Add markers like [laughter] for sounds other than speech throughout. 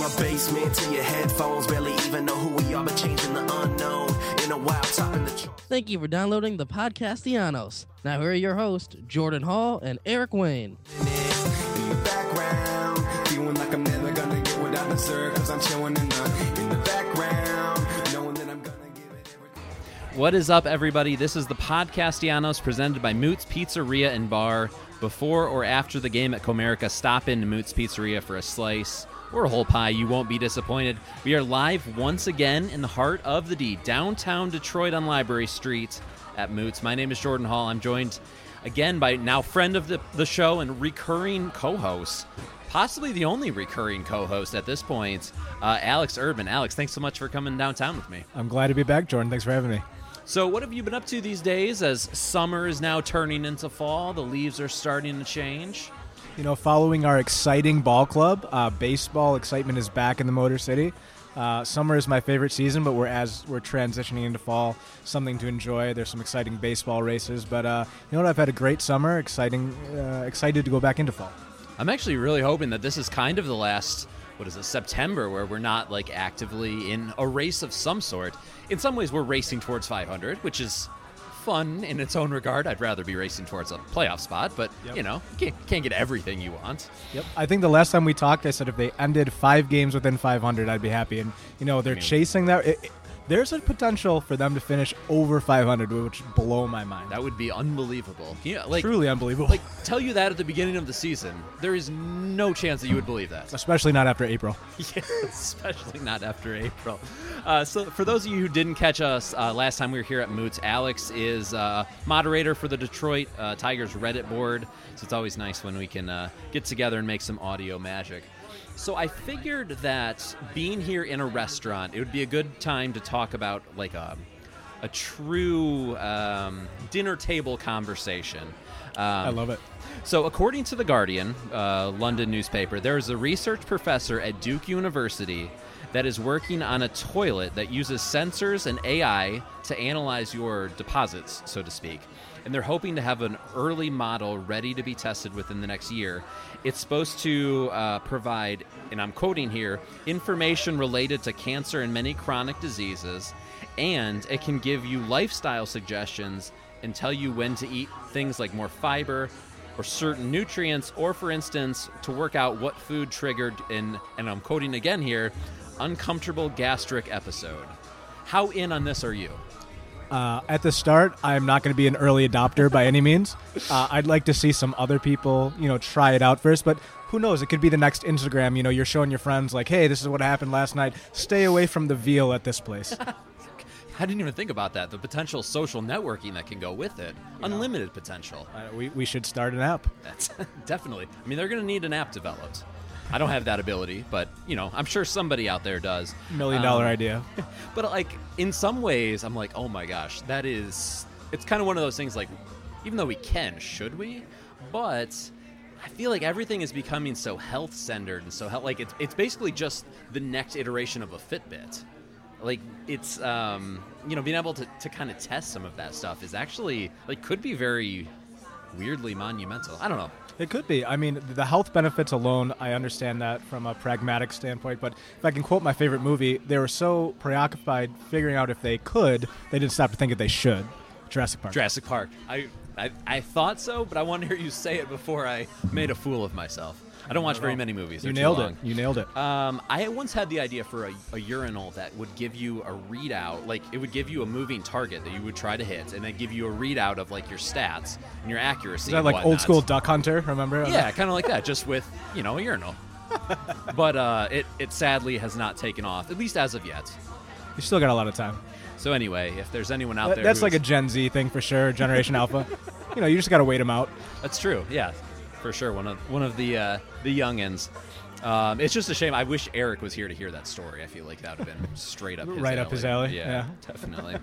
Coming a basement to your headphones. Barely even know who we are, but changing the unknown. In a while, topping the charts. Thank you for downloading the Podcastellanos. Now here are your hosts, Jordan Hall and Eric Wayne. In the background, feeling like I'm never gonna get what I deserve. I'm chilling in the, in the background, knowing that I'm gonna give it everything. What is up, everybody? This is the Podcastellanos presented by Mootz Pizzeria and Bar. Before or after the game at Comerica, stop into Mootz Pizzeria for a slice or a whole pie. You won't be disappointed. We are live once again in the heart of the D, downtown Detroit on Library Street at Mootz. My name is Jordan Hall. I'm joined again by now friend of the, the show and recurring co host. Possibly the only recurring co-host at this point, uh, Alex Urban. Alex, thanks so much for coming downtown with me. I'm glad to be back, Jordan. Thanks for having me. So, what have you been up to these days as summer is now turning into fall? The leaves are starting to change. You know, following our exciting ball club, uh, baseball excitement is back in the Motor City. Uh, summer is my favorite season, but we're as we're transitioning into fall, something to enjoy. There's some exciting baseball races, but uh, you know what? I've had a great summer. Exciting, uh, excited to go back into fall. I'm actually really hoping that this is kind of the last, what is it, September, where we're not like actively in a race of some sort. In some ways, we're racing towards 500, which is fun in its own regard. I'd rather be racing towards a playoff spot, but Yep. you know, you can't, can't get everything you want. Yep. I think the last time we talked, I said if they ended five games within 500, I'd be happy. And you know, they're mean- chasing that. It- there's a potential for them to finish over 500, which would blow my mind. That would be unbelievable. Yeah, like Truly unbelievable. like tell you that at the beginning of the season, there is no chance that you would believe that. Especially not after April. [laughs] Yeah, especially not after April. Uh, so, for those of you who didn't catch us uh, last time we were here at Mootz, Alex is uh, moderator for the Detroit uh, Tigers Reddit board. So it's always nice when we can uh, get together and make some audio magic. So I figured that being here in a restaurant, it would be a good time to talk about like a a true um, dinner table conversation. Um, I love it. so, according to The Guardian, uh, London newspaper, there is a research professor at Duke University that is working on a toilet that uses sensors and AI to analyze your deposits, so to speak. And they're hoping to have an early model ready to be tested within the next year. It's supposed to uh, provide, and I'm quoting here, information related to cancer and many chronic diseases, and it can give you lifestyle suggestions and tell you when to eat things like more fiber or certain nutrients, or for instance, to work out what food triggered in, and I'm quoting again here, uncomfortable gastric episode. How in on this are you? Uh, at the start, I'm not going to be an early adopter by any means. Uh, I'd like to see some other people, you know, try it out first. But who knows? It could be the next Instagram. You know, you're showing your friends like, "Hey, this is what happened last night. Stay away from the veal at this place." [laughs] I didn't even think about that. The potential social networking that can go with it. Unlimited potential. uh, we we should start an app. That's [laughs] definitely. I mean, they're going to need an app developed. I don't have that ability, but you know, I'm sure somebody out there does. Million dollar Um, idea. [laughs] But like in some ways, I'm like, oh my gosh, that is. It's kind of one of those things. Like, even though we can, should we? But I feel like everything is becoming so health centered and so health. Like it's it's basically just the next iteration of a Fitbit. Like it's um you know being able to, to kind of test some of that stuff is actually like could be very weirdly monumental. I don't know. It could be. I mean, the health benefits alone, I understand that from a pragmatic standpoint. But if I can quote my favorite movie, they were so preoccupied figuring out if they could, they didn't stop to think if they should. Jurassic Park. Jurassic Park. I, I I thought so, but I want to hear you say it before I made a fool of myself. I don't watch very many movies. you too nailed it. long. You nailed it. Um, I once had the idea for a, a urinal that would give you a readout, like it would give you a moving target that you would try to hit, and then give you a readout of like your stats and your accuracy. Is that and like whatnot. old school Duck Hunter? Remember? Yeah, kind of like that, just with you know a urinal. [laughs] but uh, it it sadly has not taken off, at least as of yet. You still got a lot of time. So anyway, if there's anyone out That- there, That's who like a Gen Z thing for sure. Generation Alpha. You know, you just got to wait them out. That's true. Yeah, for sure. One of one of the uh, the youngins. Um, it's just a shame. I wish Eric was here to hear that story. I feel like that would have been straight up his Right up his alley, Yeah, yeah. definitely.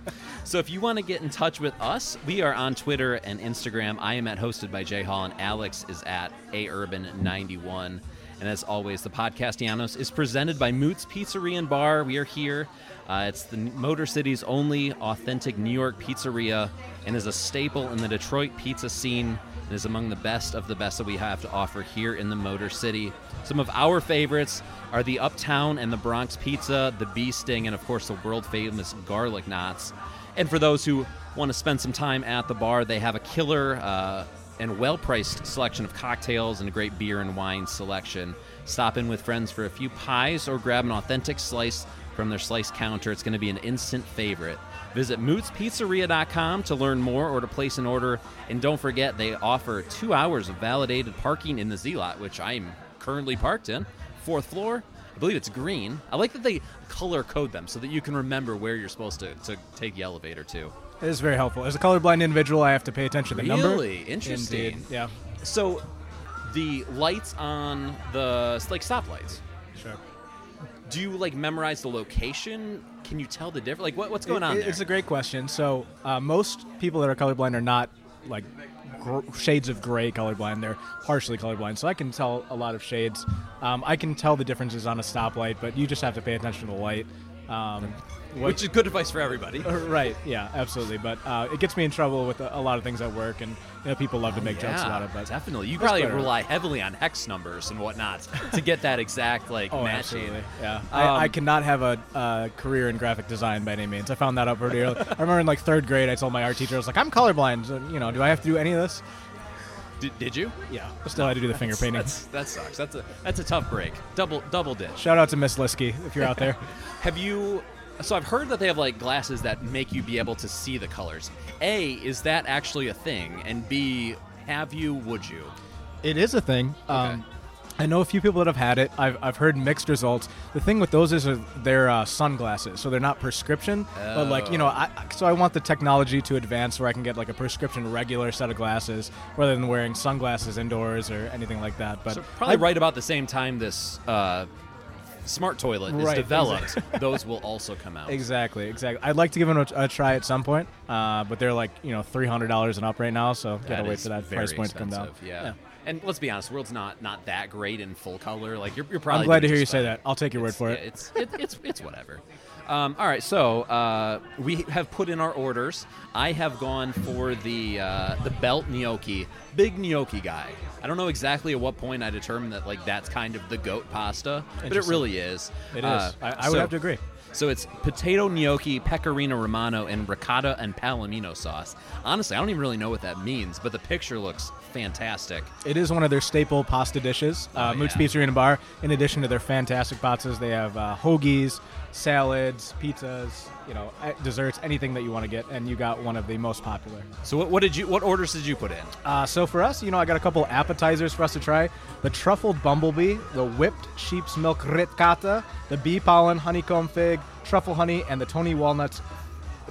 so if you want to get in touch with us, we are on Twitter and Instagram. I am at hosted by Jay Hall, and Alex is at a urban ninety one. And as always, the Podcastellanos is presented by Mootz Pizzeria and Bar. We are here. Uh, it's the Motor City's only authentic New York pizzeria and is a staple in the Detroit pizza scene and is among the best of the best that we have to offer here in the Motor City. Some of our favorites are the Uptown and the Bronx Pizza, the Bee Sting, and of course the world famous Garlic Knots. And for those who want to spend some time at the bar, they have a killer uh, and well priced selection of cocktails and a great beer and wine selection. Stop in with friends for a few pies or grab an authentic slice from their slice counter. It's going to be an instant favorite. Visit mootzpizzeria.com to learn more or to place an order. And don't forget, they offer two hours of validated parking in the Z lot, which I'm currently parked in. Fourth floor. I believe it's green. I like that they color code them so that you can remember where you're supposed to, to take the elevator to. It is very helpful. As a colorblind individual, I have to pay attention to the number. Really? Interesting. Indeed. Yeah. So, the lights on the like stoplights. Sure. Do you like memorize the location? Can you tell the difference? Like, what, what's going on It- there? It's a great question. So uh, most people that are colorblind are not like gr- shades of gray colorblind. They're partially colorblind. So I can tell a lot of shades. Um, I can tell the differences on a stoplight, but you just have to pay attention to the light. Um, what- Which is good advice for everybody. Uh, right? Yeah, absolutely. But uh, it gets me in trouble with a, a lot of things at work, and you know, people love to make jokes about it. But definitely, you probably better. rely heavily on hex numbers and whatnot to get that exact like [laughs] Oh, matching. absolutely. Yeah. Um, I, I cannot have a uh, career in graphic design by any means. I found that out pretty early. I remember in like third grade, I told my art teacher, I was like, I'm colorblind. So, you know, do I have to do any of this? Did, did you? Yeah. Still had to do the finger painting. That's, that sucks. That's a that's a tough break. Double double ditch. Shout out to Miss Liskey if you're out there. [laughs] Have you? So I've heard that they have like glasses that make you be able to see the colors. A, is that actually a thing? And B, have you? Would you? it is a thing. Um, I know a few people that have had it. I've, I've heard mixed results. The thing with those is uh, they're uh, sunglasses, so they're not prescription. But like you know, I, so I want the technology to advance where I can get like a prescription regular set of glasses rather than wearing sunglasses indoors or anything like that. But So probably I- right about the same time this uh, smart toilet is Right, developed, [laughs] those will also come out. Exactly, exactly. I'd like to give them a, a try at some point, uh, but they're like you know three hundred dollars and up right now, so That gotta wait for that price point to come down. expensive, Yeah. And let's be honest, the world's not not that great in full color. Like you're, you're probably. I'm glad to hear you say that. I'll take your word for yeah, it. It's it, it's it's whatever. [laughs] Um, all right, so uh, we have put in our orders. I have gone for the uh, the belt gnocchi, big gnocchi guy. I don't know exactly at what point I determined that like that's kind of the goat pasta, but it really is. It is. Uh, I, I would have to agree. so it's potato gnocchi, pecorino romano, and ricotta and palomino sauce. Honestly, I don't even really know what that means, but the picture looks fantastic. It is one of their staple pasta dishes. Uh, Oh, Mootz yeah. Pizzeria and Bar. In addition to their fantastic pastas, they have uh, hoagies, salads, pizzas, you know, desserts, anything that you want to get, and you got one of the most popular. So what, what did you? What orders did you put in? Uh, so for us, you know, I got a couple appetizers for us to try: the truffled bumblebee, the whipped sheep's milk ricotta, the bee pollen honeycomb fig, truffle honey, and the Tony walnuts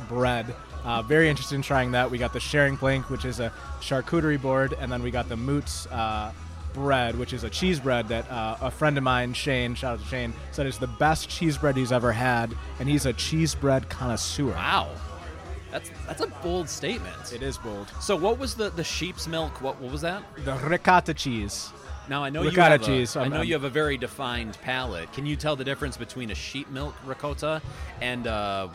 bread. Uh, very interested in trying that. We got the sharing plank, which is a charcuterie board, and then we got the Mootz uh, bread, which is a cheese bread that uh, a friend of mine, Shane, shout out to Shane, said is the best cheese bread he's ever had, and he's a cheese bread connoisseur. Wow, that's that's a bold statement. It is bold. So what was the the sheep's milk? What what was that? The ricotta cheese. Now I know you Ricotta have cheese, A, I I'm- know I'm- you have a very defined palate. Can you tell the difference between a sheep milk ricotta and uh,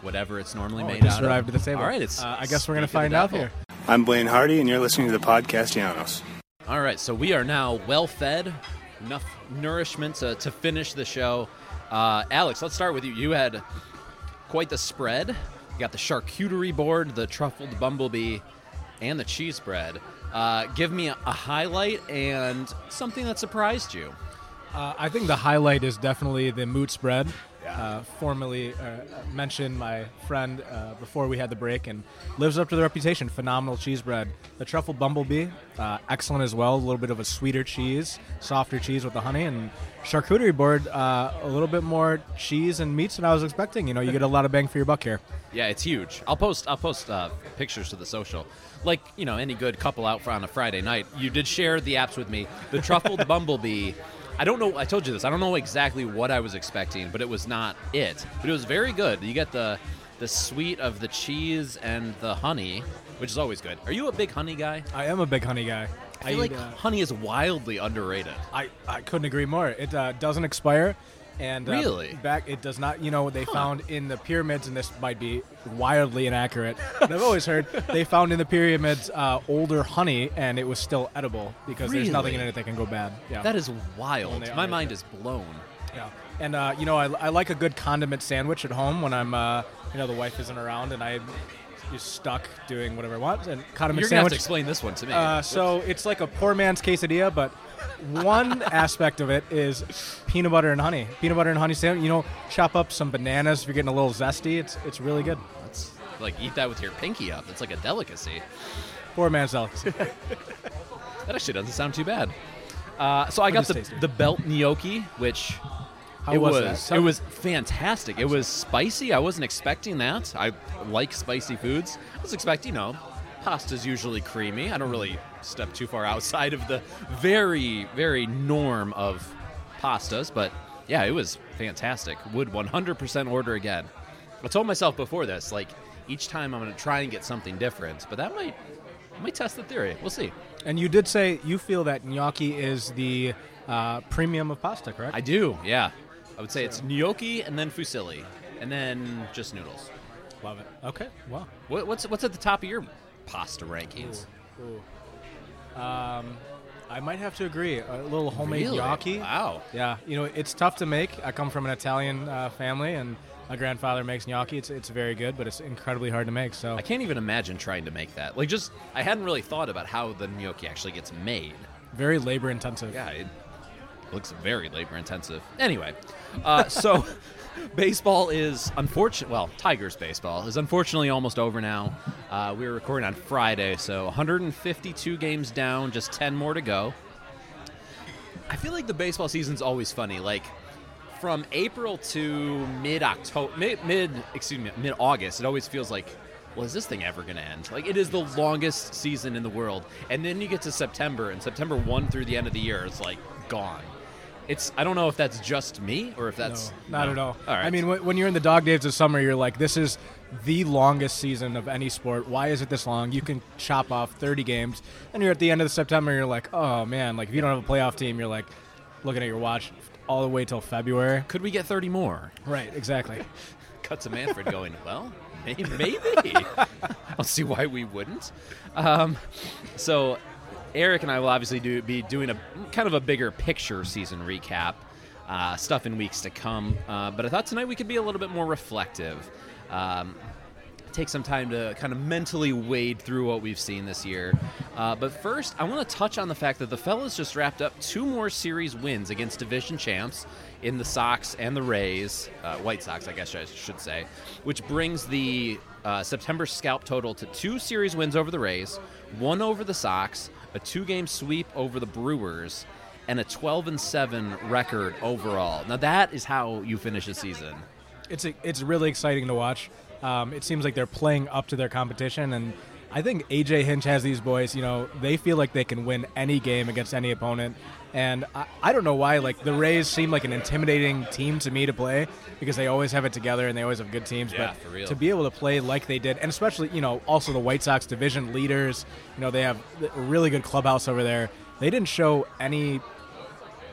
whatever it's normally Oh, made it just out arrived of? at the table. All right, it's. Uh, I guess we're gonna find out devil. here. I'm Blaine Hardy, and you're listening to the Podcastellanos. All right, so we are now well fed, enough nourishment to, to finish the show. Uh, Alex, let's start with you. You had quite the spread. You got the charcuterie board, the truffled bumblebee, and the cheese bread. Uh, give me a, a highlight and something that surprised you. Uh, I think the highlight is definitely the Mootz bread. Uh, formerly uh, mentioned my friend uh, before we had the break and lives up to the reputation. Phenomenal cheese bread. The truffle bumblebee, uh, excellent as well. A little bit of a sweeter cheese, softer cheese with the honey, and charcuterie board, uh, a little bit more cheese and meats than I was expecting. You know, you get a lot of bang for your buck here. Yeah, it's huge. I'll post I'll post uh, pictures to the social. Like you know, any good couple out for on a Friday night. You did share the apps with me. The truffled [laughs] bumblebee. I don't know. I told you this. I don't know exactly what I was expecting, but it was not it. But it was very good. You get the the sweet of the cheese and the honey, which is always good. Are you a big honey guy? I am a big honey guy. I feel like eat, uh, honey is wildly underrated. I, I couldn't agree more. It uh, doesn't expire. And uh, Really? back it does not. You know, they found in the pyramids, and this might be wildly inaccurate. But I've always heard [laughs] they found in the pyramids uh, older honey, and it was still edible because there's nothing in it that can go bad. Yeah, That is wild. My mind is blown. yeah. And uh, you know, I, I like a good condiment sandwich at home when I'm, uh, you know, the wife isn't around and I'm just stuck doing whatever I want. And condiment You're gonna have sandwich. to explain this one to me. Uh, so it's like a poor man's quesadilla, but one [laughs] aspect of it is peanut butter and honey. Peanut butter and honey sandwich. You know, chop up some bananas if you're getting a little zesty. It's it's really good. It's like eat that with your pinky up. It's like a delicacy. Poor man's delicacy. [laughs] That actually doesn't sound too bad. Uh, so I got the, tasty. the belt gnocchi, which How it was was, it was fantastic. It was spicy. I wasn't expecting that. I like spicy foods. I was expecting, you know, pasta's usually creamy. I don't really step too far outside of the very, very norm of pastas, but yeah, it was fantastic. Would 100% order again. I told myself before this, like each time I'm going to try and get something different, but that might might test the theory. We'll see. and you did say you feel that gnocchi is the uh, premium of pasta, correct? I do, yeah. I would say it's gnocchi and then fusilli, and then just noodles. love it. Okay. Wow. What, what's what's at the top of your pasta rankings? Ooh. Um, I might have to agree. A little homemade Really? gnocchi. Wow. Yeah, you know it's tough to make. I come from an Italian uh, family, and my grandfather makes gnocchi. It's it's very good, but it's incredibly hard to make. So I can't even imagine trying to make that. Like, just I hadn't really thought about how the gnocchi actually gets made. very labor intensive. Yeah, it looks very labor intensive. Anyway, uh, so [laughs] baseball is unfortunate. Well, Tigers baseball is unfortunately almost over now. Uh, we were recording on Friday, so 152 games down, just 10 more to go. I feel like the baseball season's always funny. Like from April to mid October, mid, mid excuse me, mid August, it always feels like, well, is this thing ever going to end? Like it is the longest season in the world, and then you get to September, and September one through the end of the year, it's like gone. It's I don't know if that's just me or if that's No, not no. at all. All right. I mean, when, when you're in the dog days of summer, you're like, this is the longest season of any sport. Why is it this long? You can chop off 30 games, and you're at the end of the September. You're like, oh man, like if you don't have a playoff team, you're like looking at your watch all the way till February. could we get 30 more? Right, exactly. [laughs] Cut to Manfred going, well, may- maybe. [laughs] I'll see why we wouldn't. Um, so, Eric and I will obviously do be doing a kind of a bigger picture season recap, uh, stuff in weeks to come. Uh, but I thought tonight we could be a little bit more reflective. Um, take some time to kind of mentally wade through what we've seen this year. Uh, but first, I want to touch on the fact that the fellas just wrapped up two more series wins against division champs in the Sox and the Rays, uh, White Sox, I guess I should say, which brings the uh, September scalp total to two series wins over the Rays, one over the Sox, a two-game sweep over the Brewers. And a 12 and 7 record overall. Now, that is how you finish a season. it's a, it's really exciting to watch. Um, it seems like they're playing up to their competition, and I think AJ Hinch has these boys. You know, they feel like they can win any game against any opponent, and I, I don't know why. Like the Rays seem like an intimidating team to me to play because they always have it together and they always have good teams. Yeah, but for real. to be able to play like they did, and especially you know also the White Sox division leaders. You know they have a really good clubhouse over there. They didn't show any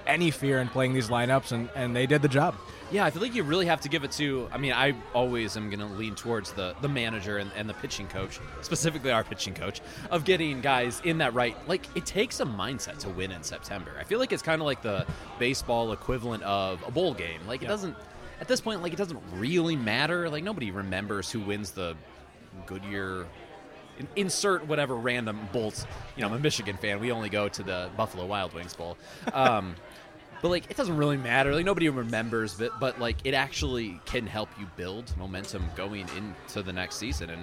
any fear in playing these lineups, and, and they did the job. Yeah, I feel like you really have to give it to. I mean, I always am going to lean towards the the manager and, and the pitching coach, specifically our pitching coach, of getting guys in that right. Like, it takes a mindset to win in September. I feel like it's kind of like the baseball equivalent of a bowl game. Like, it doesn't. At this point, like it doesn't really matter. Like nobody remembers who wins the Goodyear. in- Insert whatever random bolts. You know, I'm a Michigan fan. We only go to the Buffalo Wild Wings Bowl. Um, [laughs] but like it doesn't really matter like nobody remembers it but like it actually can help you build momentum going into the next season and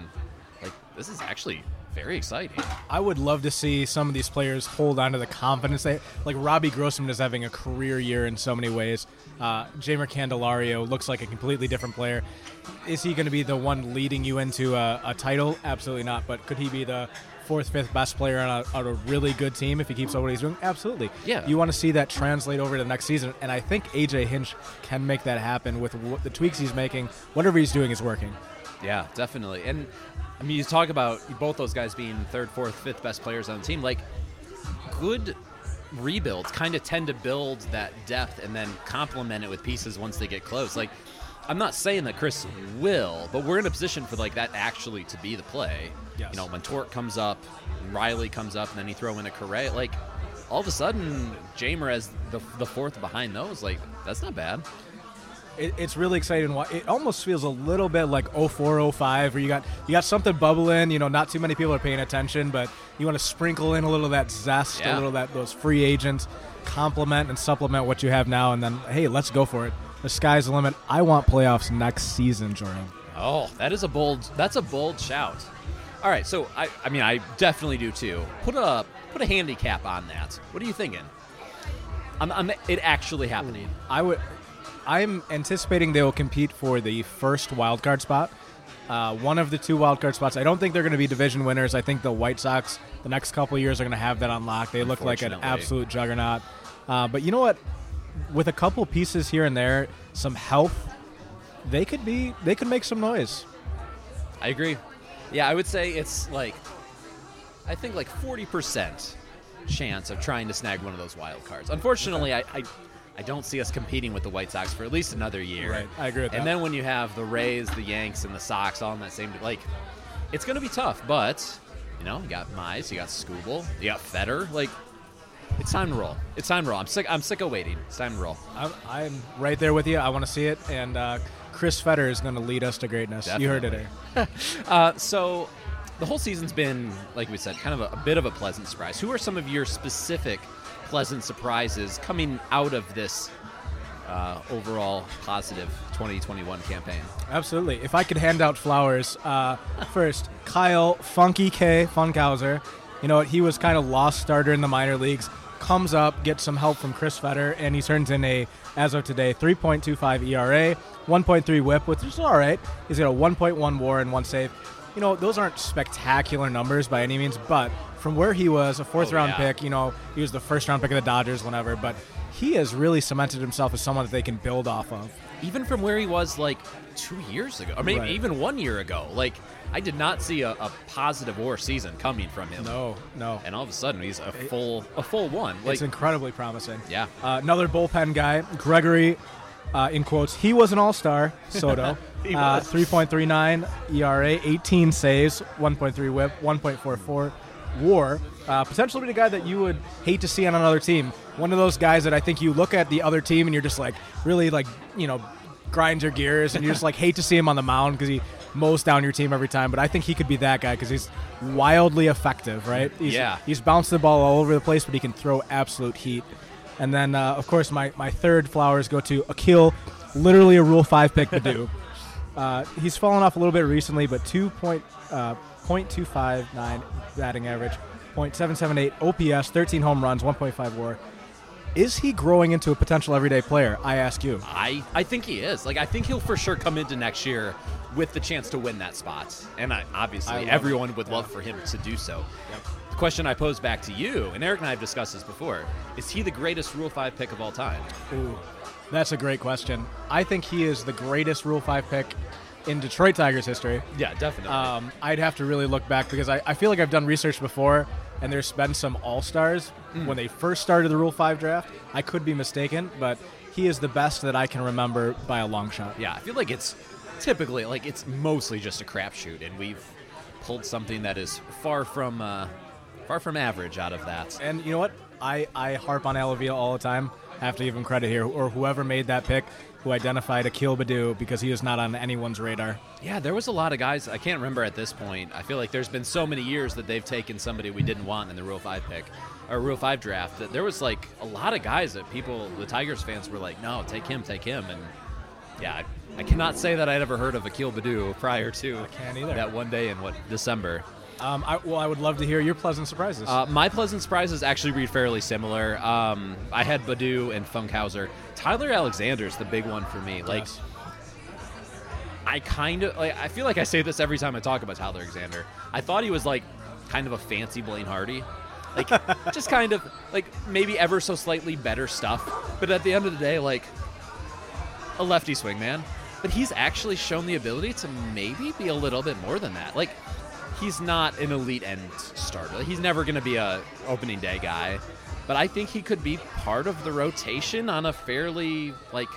like this is actually very exciting I would love to see some of these players hold on to the confidence they like. Robbie Grossman is having a career year in so many ways. Uh, Jeimer Candelario looks like a completely different player. Is he going to be the one leading you into a, a title? Absolutely not. But could he be the fourth, fifth best player on a, on a really good team if he keeps up what he's doing? Absolutely. Yeah. You want to see that translate over to the next season, and I think AJ Hinch can make that happen with what, the tweaks he's making. Whatever he's doing is working. yeah definitely and i mean you talk about both those guys being third fourth fifth best players on the team like good rebuilds kind of tend to build that depth and then complement it with pieces once they get close like i'm not saying that chris will but we're in a position for like that actually to be the play Yes. you know when torque comes up riley comes up and then you throw in a Correa, like all of a sudden Jeimer as the, the fourth behind those like that's not bad it, it's really exciting. It almost feels a little bit like 04, 05, where you got you got something bubbling. You know, not too many people are paying attention, but you want to sprinkle in a little of that zest, a little of that those free agents, complement and supplement what you have now, and then hey, let's go for it. The sky's the limit. I want playoffs next season, Jordan. Oh, that is a bold. That's a bold shout. All right, so I, I mean, I definitely do too. Put a put a handicap on that. What are you thinking? I'm, I'm it actually happening. I would. I'm anticipating they will compete for the first wild card spot. Uh, one of the two wild card spots. I don't think they're going to be division winners. I think the White Sox the next couple of years are going to have that unlocked. They look like an absolute juggernaut. Uh, but you know what? With a couple pieces here and there, some health, they could be. They could make some noise. I agree. Yeah, I would say it's like, I think like forty percent chance of trying to snag one of those wild cards. Unfortunately, I, I I don't see us competing with the White Sox for at least another year. Right, I agree with and that. then when you have the Rays, the Yanks, and the Sox all in that same like, it's going to be tough. But you know, you got Mize, you got Skubal, you got Fetter. Like, it's time to roll. It's time to roll. I'm sick. I'm sick of waiting. It's time to roll. I'm, I'm right there with you. I want to see it, and uh, Chris Fetter is going to lead us to greatness. You heard it here. [laughs] Uh, so the whole season's been, like we said, kind of a, a bit of a pleasant surprise. Who are some of your specific pleasant surprises coming out of this uh, overall positive 2021 campaign? Absolutely. If I could hand out flowers, uh, first, Kyle Funky K Funkhouser. You know what? He was kind of lost starter in the minor leagues. Comes up, gets some help from Chris Fetter, and he turns in a, as of today, 3.25 ERA, 1.3 WHIP, which is all right. He's got a 1.1 WAR and one save. You know, those aren't spectacular numbers by any means, but from where he was, a fourth Oh, round yeah. pick, you know, he was the first round pick of the Dodgers, whenever, but he has really cemented himself as someone that they can build off of. Even from where he was like two years ago, or maybe Right. even one year ago. Like, I did not see a, a positive war season coming from him. No, no. And all of a sudden, he's a full a full one. Like, it's incredibly promising. Yeah. Uh, another bullpen guy, Gregory, uh, in quotes, he was an all star, [laughs] Soto. He uh, was. 3.39 ERA, 18 saves, 1.3 whip, 1.44 war. Uh, potentially be the guy that you would hate to see on another team. One of those guys that I think you look at the other team and you're just like, really, like, you know, grind your gears and you just like hate to see him on the mound because he mows down your team every time. But I think he could be that guy because he's wildly effective, right? He's, Yeah. He's bounced the ball all over the place, but he can throw absolute heat. And then, uh, of course, my, my third flowers go to Akil, literally a Rule 5 pick Baddoo. [laughs] uh, he's fallen off a little bit recently, but 2 point, uh, batting average, .778 OPS, 13 home runs, 1.5 WAR. Is he growing into a potential everyday player? I ask you. I, I think he is. Like I think he'll for sure come into next year with the chance to win that spot. And I, obviously I everyone it. would love for him to do so. The question I pose back to you, and Eric and I have discussed this before, is he the greatest Rule 5 pick of all time? Ooh, that's a great question. I think he is the greatest Rule 5 pick in Detroit Tigers history. Yeah, definitely. Um, I'd have to really look back because I, I feel like I've done research before, and there's been some All Stars when they first started the Rule 5 draft. I could be mistaken, but he is the best that I can remember by a long shot. Yeah, I feel like it's typically like it's mostly just a crapshoot, and we've pulled something that is far from uh, far from average out of that. And you know what? I, I harp on Al Avila all the time. Have to give him credit here, or whoever made that pick, who identified Akil Baddoo because he is not on anyone's radar. Yeah, there was a lot of guys. I can't remember at this point. I feel like there's been so many years that they've taken somebody we didn't want in the Rule Five pick or Rule Five draft that there was like a lot of guys that people, the Tigers fans, were like, "No, take him, take him." And yeah, I, cannot say that I'd ever heard of Akil Baddoo prior to can't either. that one day in what December. Um, I, well, I would love to hear your pleasant surprises. Uh, my pleasant surprises actually read fairly similar. Um, I had Baddoo and Funkhouser. Tyler Alexander's the big one for me. Like, Yes. I kind of like. I feel like I say this every time I talk about Tyler Alexander. I thought he was like kind of a fancy Blaine Hardy, like [laughs] just kind of like maybe ever so slightly better stuff. But at the end of the day, like a lefty swing man. But he's actually shown the ability to maybe be a little bit more than that. Like he's not an elite end starter. He's never going to be a opening day guy. But I think he could be part of the rotation on a fairly like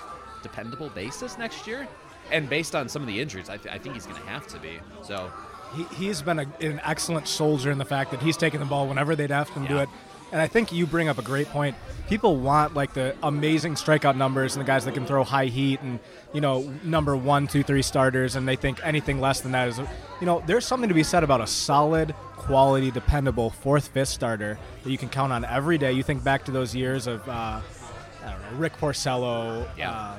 dependable basis next year. And based on some of the injuries, I, th- I think he's going to have to be. So he, he's been a, an excellent soldier in the fact that he's taking the ball whenever they'd ask him to do it. And I think you bring up a great point. People want like the amazing strikeout numbers and the guys that can throw high heat and you know number one, two, three starters, and they think anything less than that is, you know, there's something to be said about a solid, quality, dependable fourth, fifth starter that you can count on every day. You think back to those years of, uh, I don't know, Rick Porcello, Yeah. uh,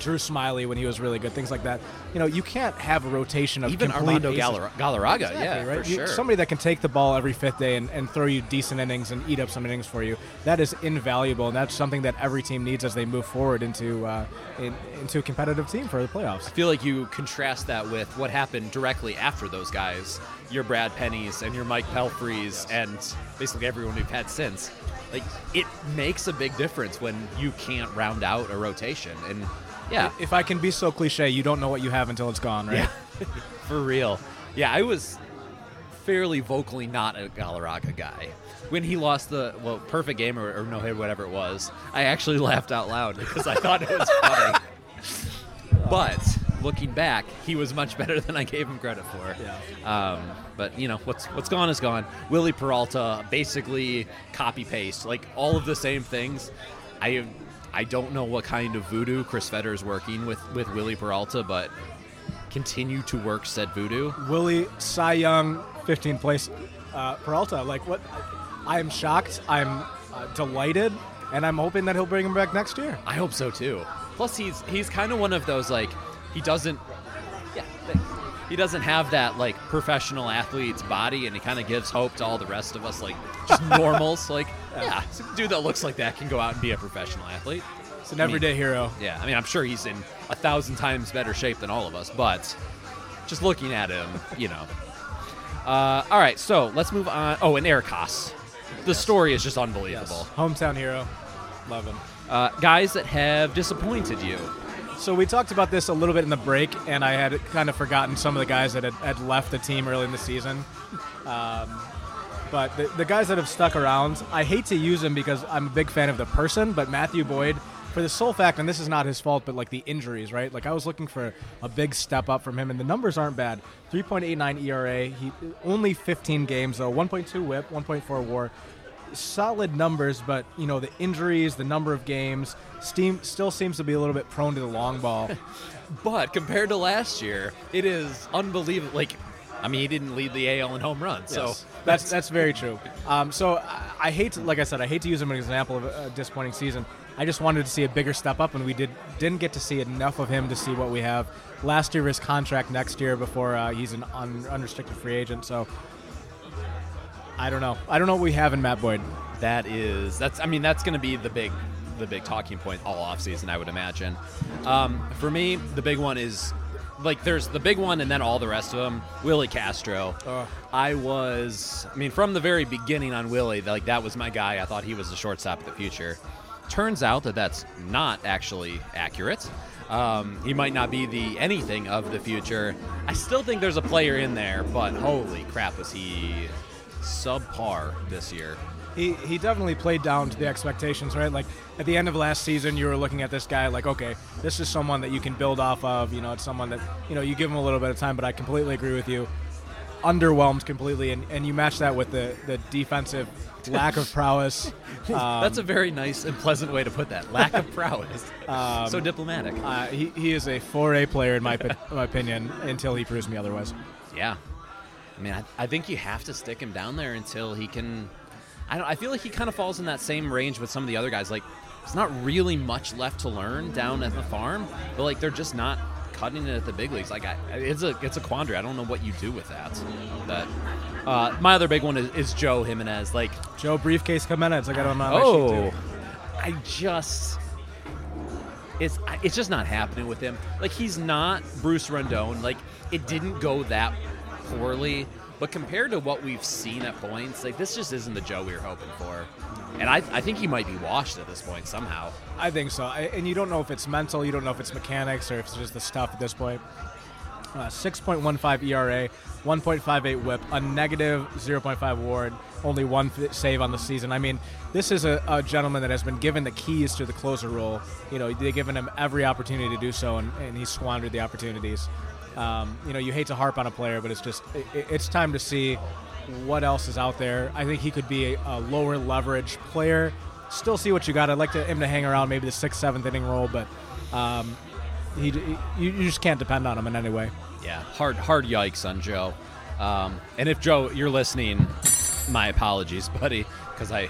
Drew Smyly when he was really good, things like that. You know, you can't have a rotation of even Armando. Galar- Galarraga, Exactly, yeah, right? for You- sure. Somebody that can take the ball every fifth day and, and throw you decent innings and eat up some innings for you. That is invaluable, and that's something that every team needs as they move forward into uh, in, into a competitive team for the playoffs. I feel like you contrast that with what happened directly after those guys, your Brad Pennies and your Mike Pelfreys and basically everyone we've had since. Like it makes a big difference when you can't round out a rotation. And yeah, If I can be so cliche, you don't know what you have until it's gone, right? yeah, [laughs] for real. Yeah, I was fairly vocally not a Galarraga guy. When he lost the well perfect game or, or no hit, whatever it was, I actually [laughs] laughed out loud because I thought it was funny. [laughs] but looking back, he was much better than I gave him credit for. Yeah. Um, but you know what's what's gone is gone. Wily Peralta basically copy paste like all of the same things. I I don't know what kind of voodoo Chris Fetter is working with with Wily Peralta, but continue to work said voodoo. Wily Cy Young, 15th place. Uh, Peralta, like what? I am shocked. I'm uh, delighted, and I'm hoping that he'll bring him back next year. I hope so too. Plus, he's he's kind of one of those like he doesn't. He doesn't have that like professional athlete's body, and he kind of gives hope to all the rest of us, like just [laughs] normals. Like, yeah, dude that looks like that can go out and be a professional athlete. It's an I mean, everyday hero. Yeah, I mean, I'm sure he's in a thousand times better shape than all of us, but just looking at him, you know. Uh, all right, so let's move on. Oh, and Eric Haase. The story is just unbelievable. Hometown hero. Love him. Uh, guys that have disappointed you. So we talked about this a little bit in the break, and I had kind of forgotten some of the guys that had, had left the team early in the season. Um, but the, the guys that have stuck around, I hate to use them because I'm a big fan of the person, but Matthew Boyd, for the sole fact, and this is not his fault, but like the injuries, right? Like I was looking for a big step up from him, and the numbers aren't bad. 3.89 ERA, he only 15 games though, 1.2 WHIP, 1.4 WAR solid numbers, but you know the injuries, the number of games, Steam still seems to be a little bit prone to the long ball. [laughs] But compared to last year, it is unbelievable. Like, I mean, he didn't lead the AL in home runs, so that's that's very true. Um, so I, I hate, to, like I said, I hate to use him as an example of a, a disappointing season. I just wanted to see a bigger step up, and we did didn't get to see enough of him to see what we have. Last year, his contract next year before uh, he's an un, unrestricted free agent. So I don't know. I don't know what we have in Matt Boyd. that is that's. I mean, that's going to be the big, the big talking point all offseason, I would imagine. Um, for me, the big one is like there's the big one, and then all the rest of them. Willi Castro. I was. I mean, from the very beginning on Willie, like that was my guy. I thought he was the shortstop of the future. Turns out that that's not actually accurate. Um, he might not be the anything of the future. I still think there's a player in there, but holy crap, was he subpar this year? He he definitely played down to the expectations, right? Like at the end of last season, you were looking at this guy like, okay, this is someone that you can build off of. You know, it's someone that you know you give him a little bit of time. But I completely agree with you. Underwhelmed completely, and, and you match that with the the defensive lack of prowess. Um, [laughs] That's a very nice and pleasant way to put that. Lack of prowess. [laughs] Um, so diplomatic. uh, he, he is a 4A player in my [laughs] my opinion until he proves me otherwise. Yeah. I mean, I, I think you have to stick him down there until he can. I don't. I feel like he kind of falls in that same range with some of the other guys. Like, there's not really much left to learn down at the farm, but like they're just not cutting it at the big leagues. Like, I, it's a it's a quandary. I don't know what you do with that. But uh, my other big one is, is Joe Jimenez. Like, Joe Briefcase Jimenez, I got on my sheet oh, too. I just. It's, it's just not happening with him. Like he's not Bruce Rondon. Like it didn't go that poorly, but compared to what we've seen at points, like this just isn't the Joe we were hoping for. And I, I think he might be washed at this point somehow. I think so. I, and you don't know if it's mental, you don't know if it's mechanics, or if it's just the stuff at this point. Uh, 6.15 ERA, 1.58 whip, a negative 0.5 ward, only one save on the season. I mean, this is a, a gentleman that has been given the keys to the closer role. You know, they've given him every opportunity to do so, and, and he squandered the opportunities. Um, you know, you hate to harp on a player, but it's just it, it's time to see what else is out there. I think he could be a, a lower leverage player. Still see what you got. I'd like to, him to hang around maybe the sixth, seventh inning role, but um, he, he you, just can't depend on him in any way. Yeah, hard hard yikes on Joe. Um, and if Joe, you're listening, my apologies, [laughs] buddy, because I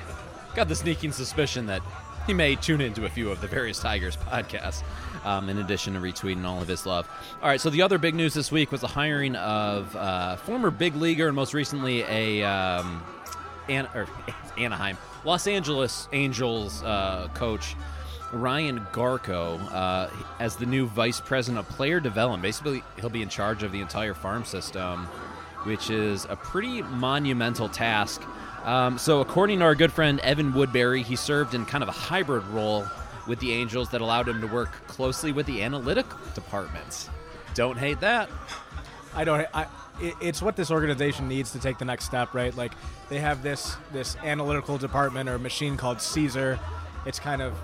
got the sneaking suspicion that he may tune into a few of the various Tigers podcasts. Um, in addition to retweeting all of his love. All right, so the other big news this week was the hiring of uh, former big leaguer and most recently a um, An- or [laughs] Anaheim, Los Angeles Angels uh, coach Ryan Garko uh, as the new vice president of player development. Basically, he'll be in charge of the entire farm system, which is a pretty monumental task. Um, so, according to our good friend Evan Woodbery, he served in kind of a hybrid role with the Angels that allowed him to work closely with the analytic departments. Don't hate that. I don't. I, it's what this organization needs to take the next step, right? Like they have this this analytical department or machine called Caesar. It's kind of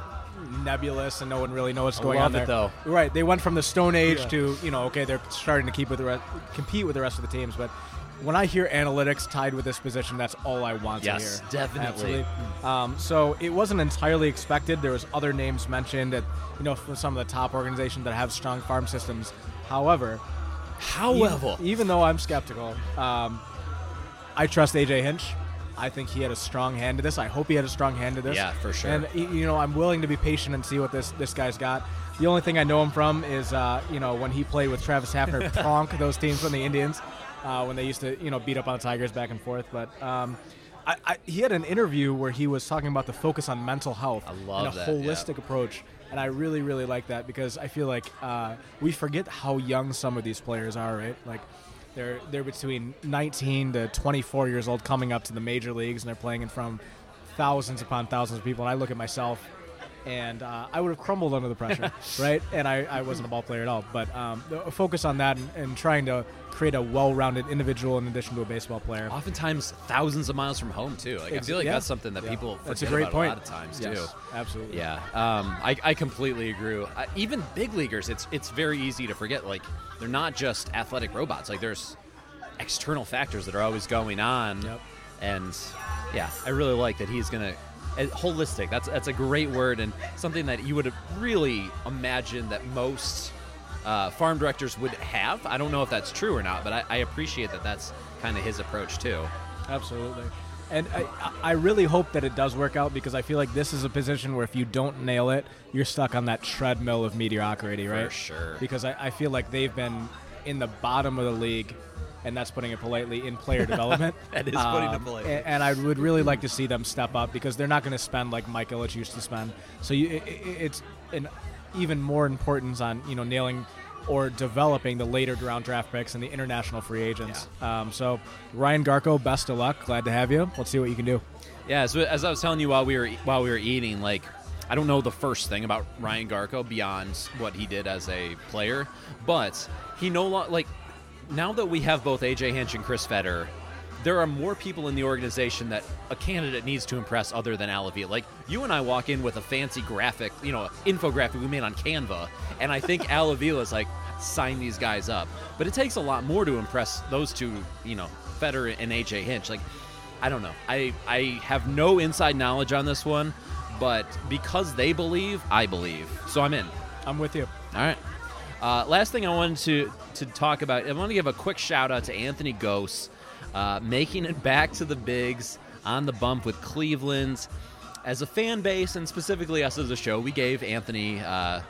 nebulous and no one really knows what's I going love on there. it, though. Right? They went from the Stone Age Yeah. to you know, okay, they're starting to keep with the re- compete with the rest of the teams, but. When I hear analytics tied with this position, that's all I want Yes, to hear. definitely. Um, so it wasn't entirely expected. There was other names mentioned at you know from some of the top organizations that have strong farm systems. However, However. even, even though I'm skeptical, um, I trust AJ Hinch. I think he had a strong hand to this. I hope he had a strong hand to this. Yeah, for sure. And you know, I'm willing to be patient and see what this this guy's got. The only thing I know him from is uh, you know when he played with Travis Hafner, [laughs] Pronk, those teams from the Indians, uh, when they used to you know beat up on the Tigers back and forth. But um, I, I, he had an interview where he was talking about the focus on mental health I love and a that, yeah. holistic approach. And I really, really like that because I feel like uh, we forget how young some of these players are, right? Like they're they're between 19 to 24 years old, coming up to the major leagues, and they're playing in front of thousands upon thousands of people. And I look at myself, and uh, I would have crumbled under the pressure, [laughs] right? And I, I wasn't a ball player at all. But um, focus on that and, and trying to create a well-rounded individual in addition to a baseball player. Oftentimes, thousands of miles from home too. Like I feel like yeah. that's something that Yeah. people forget That's a great about point. a lot of times Yes, too. absolutely. Yeah, um, I, I completely agree. I, even big leaguers, it's it's very easy to forget. Like they're not just athletic robots. Like there's external factors that are always going on. Yep. And yeah, I really like that he's gonna. uh, Holistic. That's that's a great word and something that you would really imagine that most uh, farm directors would have. I don't know if that's true or not, but I, I appreciate that that's kind of his approach too. Absolutely. And I, I really hope that it does work out because I feel like this is a position where if you don't nail it, you're stuck on that treadmill of mediocrity, right? For sure. Because I, I feel like they've been in the bottom of the league, and that's putting it politely, in player [laughs] development. That is putting it Um, politely. a- And I would really like to see them step up because they're not going to spend like Mike Ilitch used to spend. So you, i i- it's an even more importance on you know nailing or developing the later round draft picks and the international free agents. Um, so Ryan Garko, best of luck. Glad to have you. Let's see what you can do. Yeah, so as I was telling you while we were while we were eating, like I don't know the first thing about Ryan Garko beyond what he did as a player, but he no longer like now that we have both AJ Hinch and Chris Fetter, there are more people in the organization that a candidate needs to impress other than Al Avila. Like you and I walk in with a fancy graphic, you know, infographic we made on Canva, and I think [laughs] Al Avila is like sign these guys up. But it takes a lot more to impress those two, you know, Federer and AJ Hinch. Like I don't know. I I have no inside knowledge on this one, but because they believe, I believe. So I'm in. I'm with you. All right. Uh, last thing I wanted to to talk about, I want to give a quick shout out to Anthony Gose, uh, making it back to the bigs on the bump with Cleveland's. As a fan base, and specifically us as a show, we gave Anthony uh,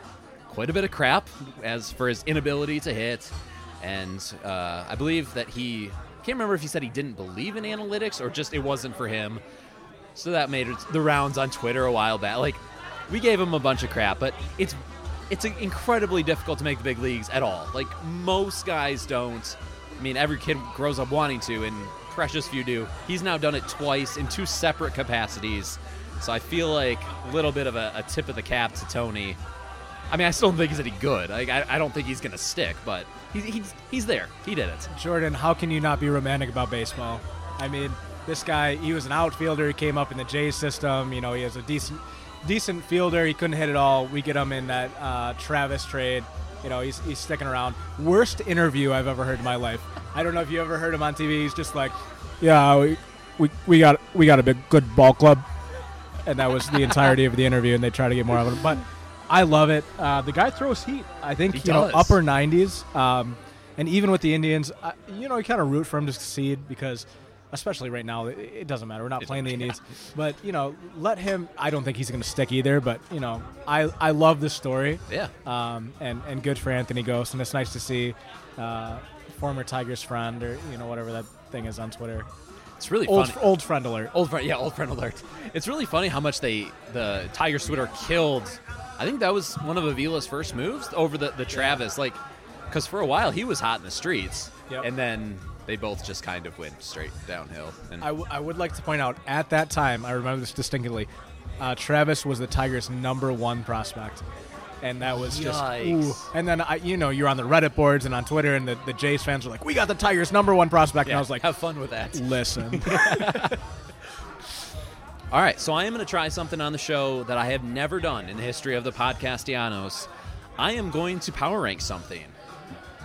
quite a bit of crap as for his inability to hit, and uh, I believe that he can't remember if he said he didn't believe in analytics or just it wasn't for him. So that made the rounds on Twitter a while back. Like we gave him a bunch of crap, but it's it's incredibly difficult to make the big leagues at all. Like most guys don't. I mean, every kid grows up wanting to, and precious few do. He's now done it twice in two separate capacities. So I feel like a little bit of a, a tip of the cap to Tony. I mean, I still don't think he's any good. Like, I, I don't think he's going to stick, but he's, he's, he's there. He did it. Jordan, how can you not be romantic about baseball? I mean, this guy, he was an outfielder. He came up in the Jays system. You know, he has a decent, decent fielder. He couldn't hit it all. We get him in that uh, Travis trade. You know, he's, he's sticking around. Worst interview I've ever heard in my life. I don't know if you ever heard him on TV. He's just like, yeah, we, we, we got we got a big good ball club, and that was the entirety of the interview. And they try to get more out of him, but I love it. Uh, the guy throws heat. I think He you know upper 90s. Um, and even with the Indians, uh, you know, you kind of root for him to succeed because, especially right now, it, it doesn't matter. We're not playing the Indians, but you know, let him. I don't think he's going to stick either. But you know, I I love this story. Yeah. Um, and and good for Anthony Gose, and it's nice to see. Uh, former Tigers friend, or you know whatever that thing is on Twitter. It's really Old funny. old friend alert. Old friend, yeah, old friend alert. It's really funny how much they the Tigers Twitter killed. I think that was one of Avila's first moves over the the Travis, like because for a while he was hot in the streets, Yep. and then they both just kind of went straight downhill. And I, w- I would like to point out at that time, I remember this distinctly. Uh, Travis was the Tigers' number one prospect, and that was just. Ooh. And then I, you know, you're on the Reddit boards and on Twitter, and the, the Jays fans are like, "We got the Tigers' number one prospect," and I was like, have fun with that. "Listen, [laughs] [laughs] All right, so I am going to try something on the show that I have never done in the history of the Podcastellanos. I am going to power rank something.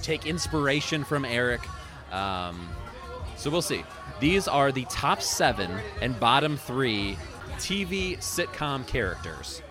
Take inspiration from Eric. Um, so we'll see. These are the top seven and bottom three TV sitcom characters.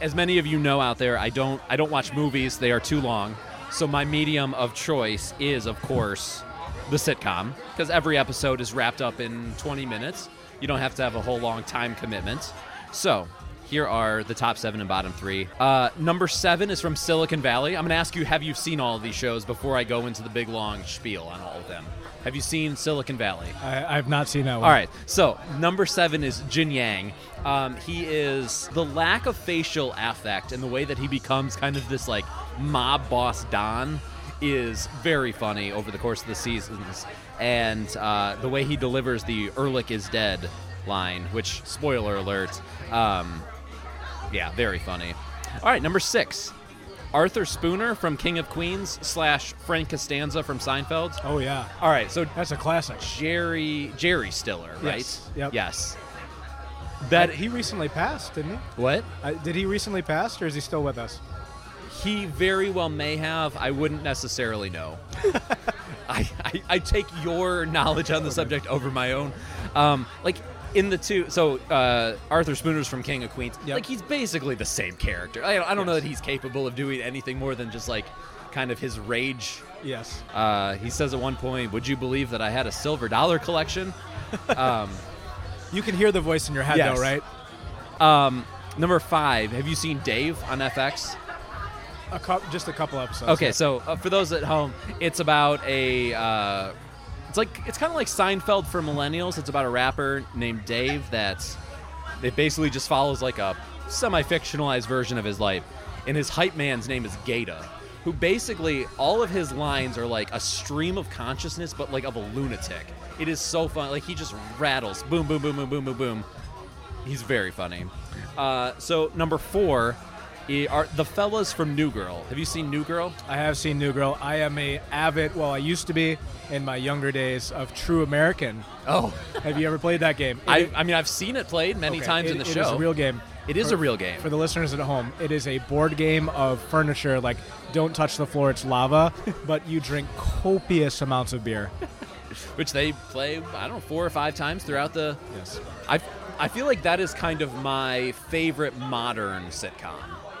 As many of you know out there, I don't I don't watch movies; they are too long. So my medium of choice is, of course, the sitcom because every episode is wrapped up in 20 minutes. You don't have to have a whole long time commitment. So here are the top seven and bottom three. Uh, number seven is from Silicon Valley. I'm going to ask you, have you seen all of these shows before I go into the big long spiel on all of them? Have you seen Silicon Valley? I, I've not seen that one." All right. So number seven is Jin Yang. Um, he is the lack of facial affect and the way that he becomes kind of this like mob boss Don is very funny over the course of the seasons, and uh, the way he delivers the "Ehrlich is dead" line, which spoiler alert, um, yeah, very funny. All right, number six. Arthur Spooner from King of Queens slash Frank Costanza from Seinfeld. Oh yeah, All right, so that's a classic. Jerry Jerry Stiller, right? Yes, yep. Yes. That he recently passed, didn't he? what? Uh, did he recently pass, or is he still with us? He very well may have. I wouldn't necessarily know. [laughs] I, I, I take your knowledge on the subject over my own. Um, like in the two, so uh, Arthur Spooner's from King of Queens. Like he's basically the same character. I, I don't know that he's capable of doing anything more than just like kind of his rage. Yes. Uh, he says at one point, "Would you believe that I had a silver dollar collection?" [laughs] um, You can hear the voice in your head, Yes. though, right? um, number five. Have you seen Dave on FX? A cou- just a couple episodes. Okay, yeah. so uh, for those at home, it's about a. It's like it's kind of like Seinfeld for millennials. It's about a rapper named Dave that's. It basically just follows like a semi-fictionalized version of his life, and his hype man's name is Gata, who basically all of his lines are like a stream of consciousness, but like of a lunatic. It is so fun. Like he just rattles, boom, boom, boom, boom, boom, boom, boom. He's very funny. Uh, so number four are the fellas from New Girl. Have you seen New Girl? I have seen New Girl. I am a avid. Well, I used to be in my younger days of True American. Oh, have you ever played that game? I, It- I mean, I've seen it played many okay, times it- in the it show. It is a real game. It is For- a real game. For the listeners at home, it is a board game of furniture. Like, don't touch the floor; it's lava. [laughs] but you drink copious amounts of beer. [laughs] which they play I don't know four or five times throughout the. Yes. I I feel like that is kind of my favorite modern sitcom.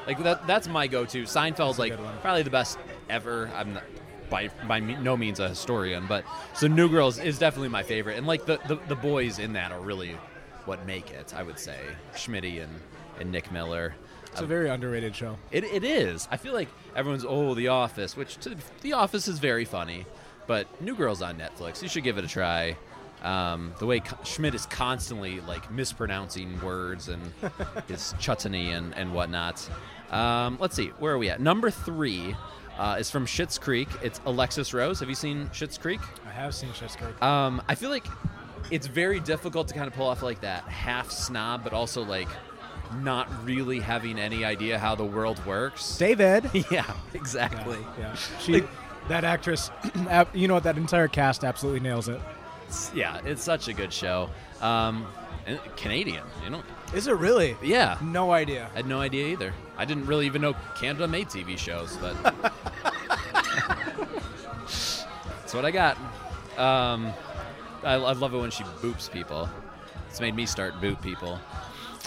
Like that that's my go-to. Seinfeld's like probably the best ever. I'm not by by me- no means a historian, but so New Girls is definitely my favorite. And like the the, the boys in that are really what make it. I would say Schmitty and and Nick Miller. It's a very underrated show. It, it is. I feel like everyone's oh The Office, which to, The Office is very funny, but New Girl's on Netflix. You should give it a try. Um, the way Schmidt is constantly like mispronouncing words and [laughs] his chutney and and whatnot. Um, let's see, where are we at? Number three uh, is from Schitt's Creek. It's Alexis Rose. Have you seen Schitt's Creek? I have seen Schitt's Creek. Um, I feel like it's very difficult to kind of pull off like that half snob, but also like not really having any idea how the world works. David. [laughs] yeah, exactly. Yeah. [laughs] She, that actress, [clears throat] you know what? That entire cast absolutely nails it. It's- yeah, it's such a good show. Um, Canadian, you know. Is it really? Yeah. No idea. I had no idea either. I didn't really even know Canada made TV shows, but [laughs] that's what I got. Um, I, I love it when she boops people. It's made me start boot people.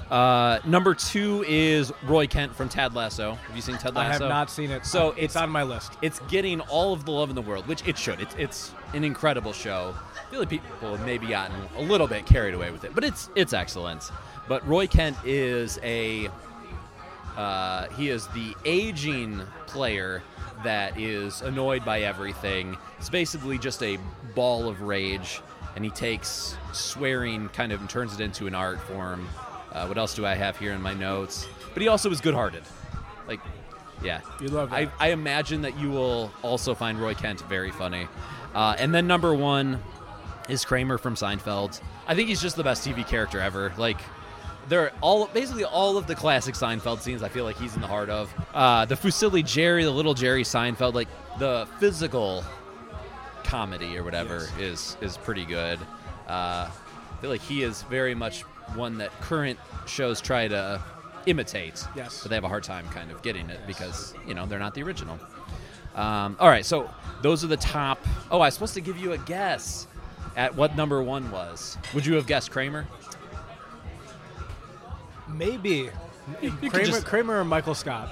Uh, number two is Roy Kent from Ted Lasso. Have you seen Ted Lasso? I have not seen it. So Uh, it's on my list. It's getting all of the love in the world, which it should. It's it's an incredible show. I feel like people have maybe gotten a little bit carried away with it, but it's it's excellent. But Roy Kent is a uh, he is the aging player that is annoyed by everything. It's basically just a ball of rage, and he takes swearing kind of and turns it into an art form. Uh, what else do I have here in my notes? But he also is good-hearted. Like, yeah, You love I. I imagine that you will also find Roy Kent very funny. Uh, and then number one is Kramer from Seinfeld. I think he's just the best TV character ever. Like, they're all basically all of the classic Seinfeld scenes. I feel like he's in the heart of uh, the Fusilli Jerry, the little Jerry Seinfeld. Like the physical comedy or whatever is is pretty good. Uh, I feel like he is very much one that current shows try to imitate. Yes. but they have a hard time kind of getting it because you know they're not the original. Um, all right, so those are the top. Oh, I was supposed to give you a guess at what number one was. Would you have guessed Kramer? Maybe. You could Kramer, just- Kramer or Michael Scott?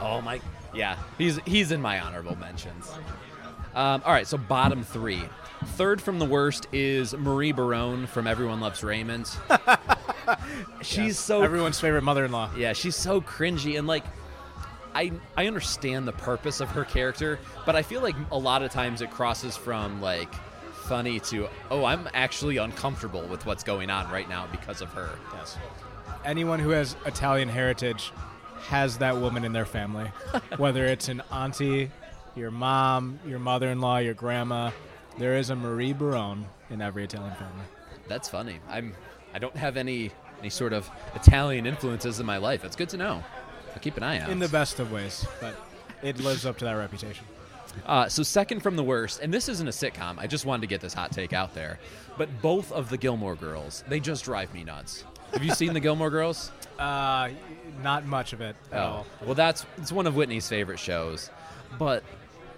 Oh my, yeah, he's he's in my honorable mentions. Um, all right, so bottom three. Third from the worst is Marie Barone from Everyone Loves Raymond. [laughs] she's Yes. so Everyone's favorite mother-in-law. yeah, she's so cringy and like I I understand the purpose of her character, but I feel like a lot of times it crosses from like funny to oh, I'm actually uncomfortable with what's going on right now because of her. Yes. Anyone who has Italian heritage has that woman in their family, [laughs] whether it's an auntie, your mom, your mother-in-law, your grandma. There is a Marie Barone in every Italian family. That's funny. I'm I don't have any any sort of Italian influences in my life. It's good to know. I'll keep an eye out. In the best of ways, but it lives up to that reputation. Uh, so second from the worst, and this isn't a sitcom. I just wanted to get this hot take out there. But both of the Gilmore Girls, they just drive me nuts. Have you seen the Gilmore Girls? Uh, not much of it at all. well, that's it's one of Whitney's favorite shows, but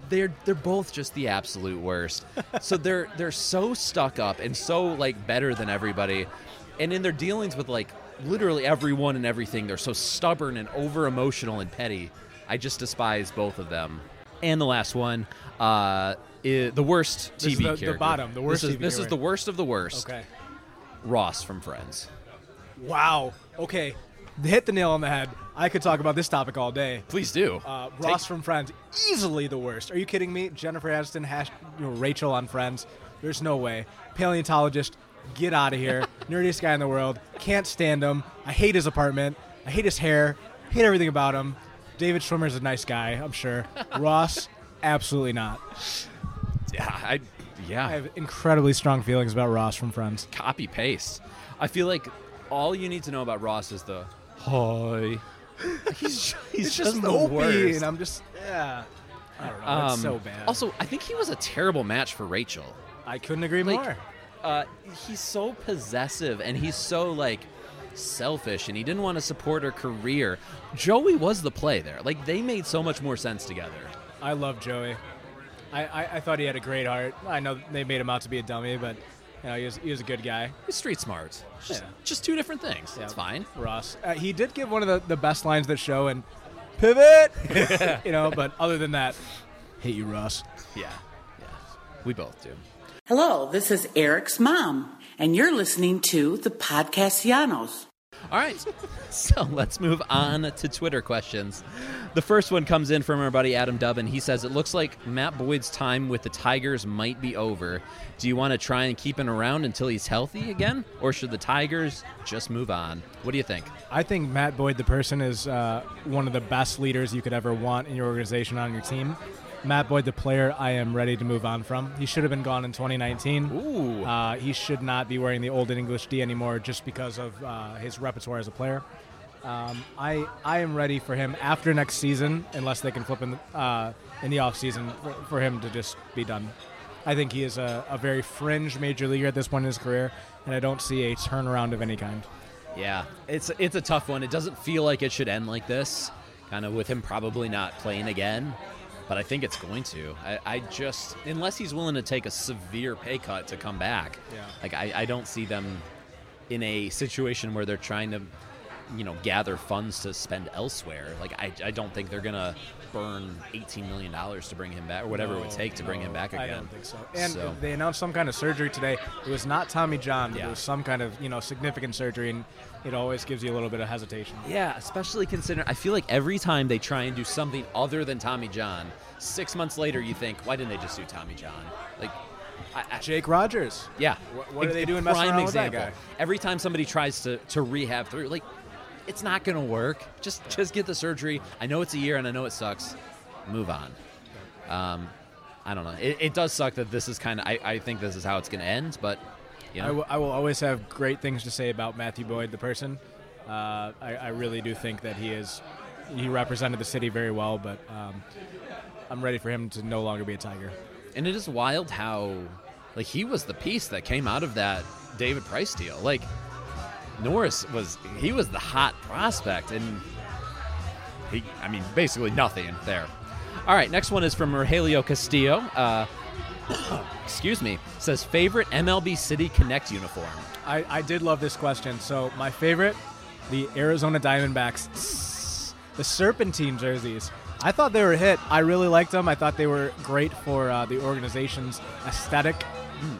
they're they're both just the absolute worst. [laughs] so they're they're so stuck up and so like better than everybody, and in their dealings with like literally everyone and everything, they're so stubborn and over emotional and petty. I just despise both of them. And the last one, uh, i the worst This is TV the- the bottom, the worst This is, TV this is the worst of the worst. Okay. Ross from Friends. Wow. Okay. Hit the nail on the head. I could talk about this topic all day. Please do. Uh, Take- Ross from Friends, easily the worst. Are you kidding me? Jennifer Aniston, hash, you know, Rachel on Friends. There's no way. Paleontologist, get out of here. [laughs] Nerdiest guy in the world. Can't stand him. I hate his apartment. I hate his hair. Hate everything about him. David Schwimmer's a nice guy, I'm sure. [laughs] Ross, absolutely not. Yeah, I yeah. I have incredibly strong feelings about Ross from Friends. copy paste. I feel like all you need to know about Ross is the hi. [laughs] He's he's It's just just the Opie, worst. and I'm just yeah. I don't know. it's Um, so bad. Also, I think he was a terrible match for Rachel. I couldn't agree Like, more. Uh, he's so possessive and he's so like selfish and he didn't want to support her career. Joey was the play there. Like they made so much more sense together. I love Joey. I, I, I thought he had a great heart. I know they made him out to be a dummy, but you know he was, he was a good guy. He's street smart. Just, Yeah. just two different things. Yeah. It's fine. Ross. Uh, he did give one of the, the best lines that show and pivot, [laughs] you know. But other than that, hate you, Ross. Yeah, yeah. We both do. Hello, this is Eric's mom, and you're listening to the Podcastellanos. All right. So let's move on to Twitter questions. The first one comes in from our buddy Adam Dubbin. He says, It looks like Matt Boyd's time with the Tigers might be over. Do you want to try and keep him around until he's healthy again? Or should the Tigers just move on? What do you think? I think Matt Boyd, the person, is uh, one of the best leaders you could ever want in your organization on your team. Matt Boyd, the player, I am ready to move on from. He should have been gone in 2019. Ooh. Uh, he should not be wearing the old English D anymore just because of uh, his repertoire as a player. Um, I I am ready for him after next season, unless they can flip in the, uh, in the off season for, for him to just be done. I think he is a, a very fringe major leaguer at this point in his career, and I don't see a turnaround of any kind. Yeah, it's it's a tough one. It doesn't feel like it should end like this, kind of with him probably not playing again. But I think it's going to. I, I just unless he's willing to take a severe pay cut to come back. Yeah. Like I, I don't see them in a situation where they're trying to, you know, gather funds to spend elsewhere. Like I, I don't think they're gonna burn eighteen million dollars to bring him back or whatever it would take to bring him back again. I don't think so. And So- they announced some kind of surgery today. It was not Tommy John, but Yeah. it was some kind of you know significant surgery, and it always gives you a little bit of hesitation. Yeah, especially considering I feel like every time they try and do something other than Tommy John, six months later you think, why didn't they just do Tommy John? Like, I, I, Jake Rogers. yeah. What- what are they doing messing prime around with that example. guy? Every time somebody tries to, to rehab through, like, it's not going to work. Just just get the surgery. I know it's a year and I know it sucks. Move on. Um, I don't know. It, it does suck that this is kind of. I, I think this is how it's going to end, but you know, I will- will always have great things to say about Matthew Boyd, the person. Uh, I, I really do think that he is he represented the city very well, but um, I'm ready for him to no longer be a Tiger. And it is wild how, like, he was the piece that came out of that David Price deal. Like, Norris was he was the hot prospect, and he, I mean, basically nothing there. All right, next one is from Rogelio Castillo. Uh, [coughs] excuse me. Says favorite MLB City Connect uniform. I, I did love this question. So my favorite, the Arizona Diamondbacks, the Serpentine jerseys. I thought they were a hit. I really liked them. I thought they were great for uh, the organization's aesthetic.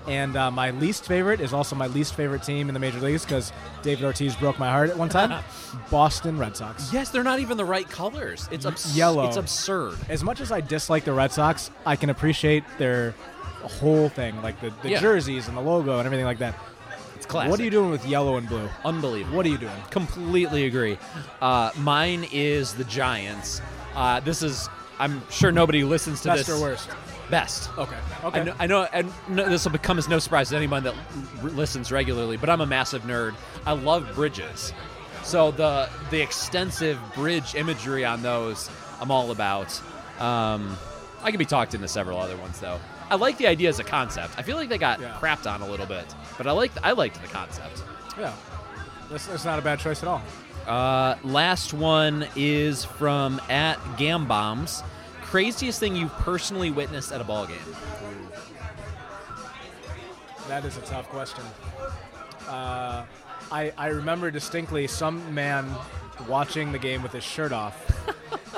And uh, my least favorite is also my least favorite team in the major leagues because David Ortiz broke my heart at one time. [laughs] Boston Red Sox. Yes, they're not even the right colors. It's abs- Yellow. It's absurd. As much as I dislike the Red Sox, I can appreciate their whole thing, like the, the Yeah. jerseys and the logo and everything like that. It's classic. What are you doing with yellow and blue? Unbelievable. What are you doing? Completely agree. Uh, mine is the Giants. Uh, this is. I'm sure nobody listens to Best this. or worst? Best. Okay. Okay. I know, I know and no, this will become as no surprise to anyone that r- listens regularly, but I'm a massive nerd. I love bridges. So the the extensive bridge imagery on those, I'm all about. Um, I could be talked into several other ones though. I like the idea as a concept. I feel like they got Yeah. crapped on a little bit, but I like I liked the concept. Yeah. That's, that's not a bad choice at all. Uh, last one is from at Gambombs. craziest thing you've personally witnessed at a ball game? That is a tough question. Uh, I, I remember distinctly some man watching the game with his shirt off,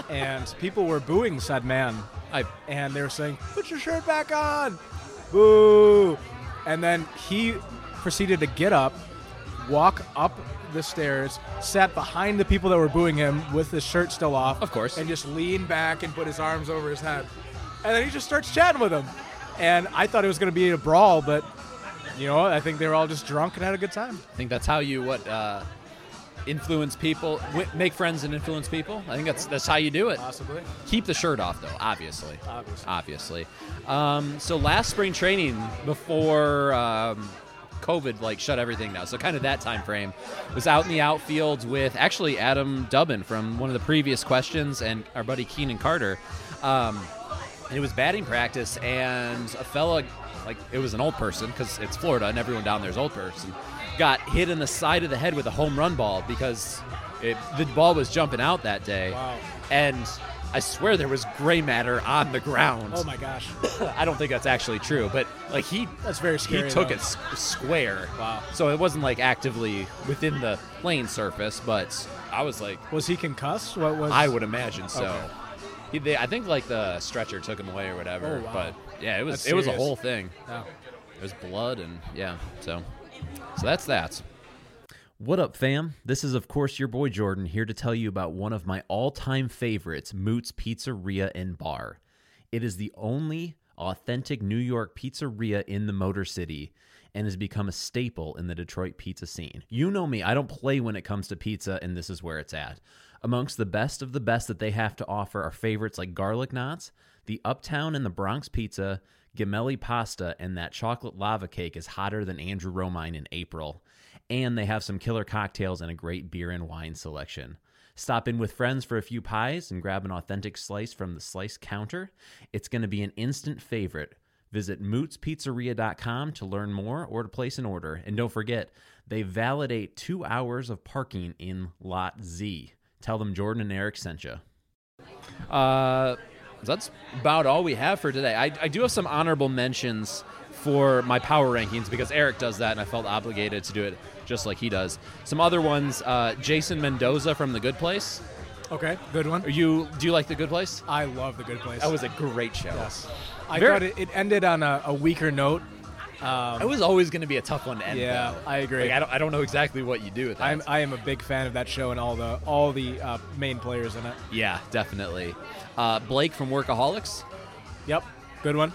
[laughs] and people were booing said man. I, and they were saying, "Put your shirt back on!" Boo! And then he proceeded to get up, walk up the stairs, sat behind the people that were booing him with his shirt still off, Of course. and just leaned back and put his arms over his head. And then he just starts chatting with them. And I thought it was going to be a brawl, but you know, I think they were all just drunk and had a good time. I think that's how you what uh, influence people, wi- make friends and influence people. I think that's that's how you do it. Possibly. Keep the shirt off though, obviously. Obviously. Obviously. Um, so last spring training before um, COVID like shut everything down. So kind of that time frame was out in the outfield with actually Adam Dubbin from one of the previous questions and our buddy Keenan Carter. Um, and it was batting practice and a fella like it was an old person because it's Florida and everyone down there is old person got hit in the side of the head with a home run ball because it, the ball was jumping out that day Wow. and I swear there was gray matter on the ground. Oh my gosh. [coughs] I don't think that's actually true, but like he That's very scary, He took though. it s- square. Wow. So it wasn't like actively within the playing surface, but I was like, Was he concussed? What was? I would imagine so. Okay. He, they, I think like the stretcher took him away or whatever, Oh, wow. but yeah, it was That's it was a whole thing. Yeah. It was blood and yeah, so so that's that. What up, fam? This is, of course, your boy Jordan here to tell you about one of my all time favorites, Mootz Pizzeria and Bar. It is the only authentic New York pizzeria in the Motor City and has become a staple in the Detroit pizza scene. You know me, I don't play when it comes to pizza, and this is where it's at. Amongst the best of the best that they have to offer are favorites like garlic knots, the Uptown and the Bronx pizza, Gemelli pasta, and that chocolate lava cake is hotter than Andrew Romine in April. And they have some killer cocktails and a great beer and wine selection. Stop in with friends for a few pies and grab an authentic slice from the slice counter. It's going to be an instant favorite. Visit mootzpizzeria.com to learn more or to place an order. And don't forget, they validate two hours of parking in Lot Z. Tell them Jordan and Eric sent you. Uh, that's about all we have for today. I, I do have some honorable mentions for my power rankings because Eric does that, and I felt obligated to do it just like he does. Some other ones: uh, Jason Mendoza from The Good Place. Okay, good one. Are you do you like The Good Place? I love the Good Place. That was a great show. Yes. I Very- thought it, it ended on a, a weaker note. Um, It was always going to be a tough one to end. Yeah, though. I agree. Like, I don't I don't know exactly what you do with that. I'm, I am a big fan of that show and all the all the uh, main players in it. yeah, definitely. Uh, Blake from Workaholics. Yep, good one.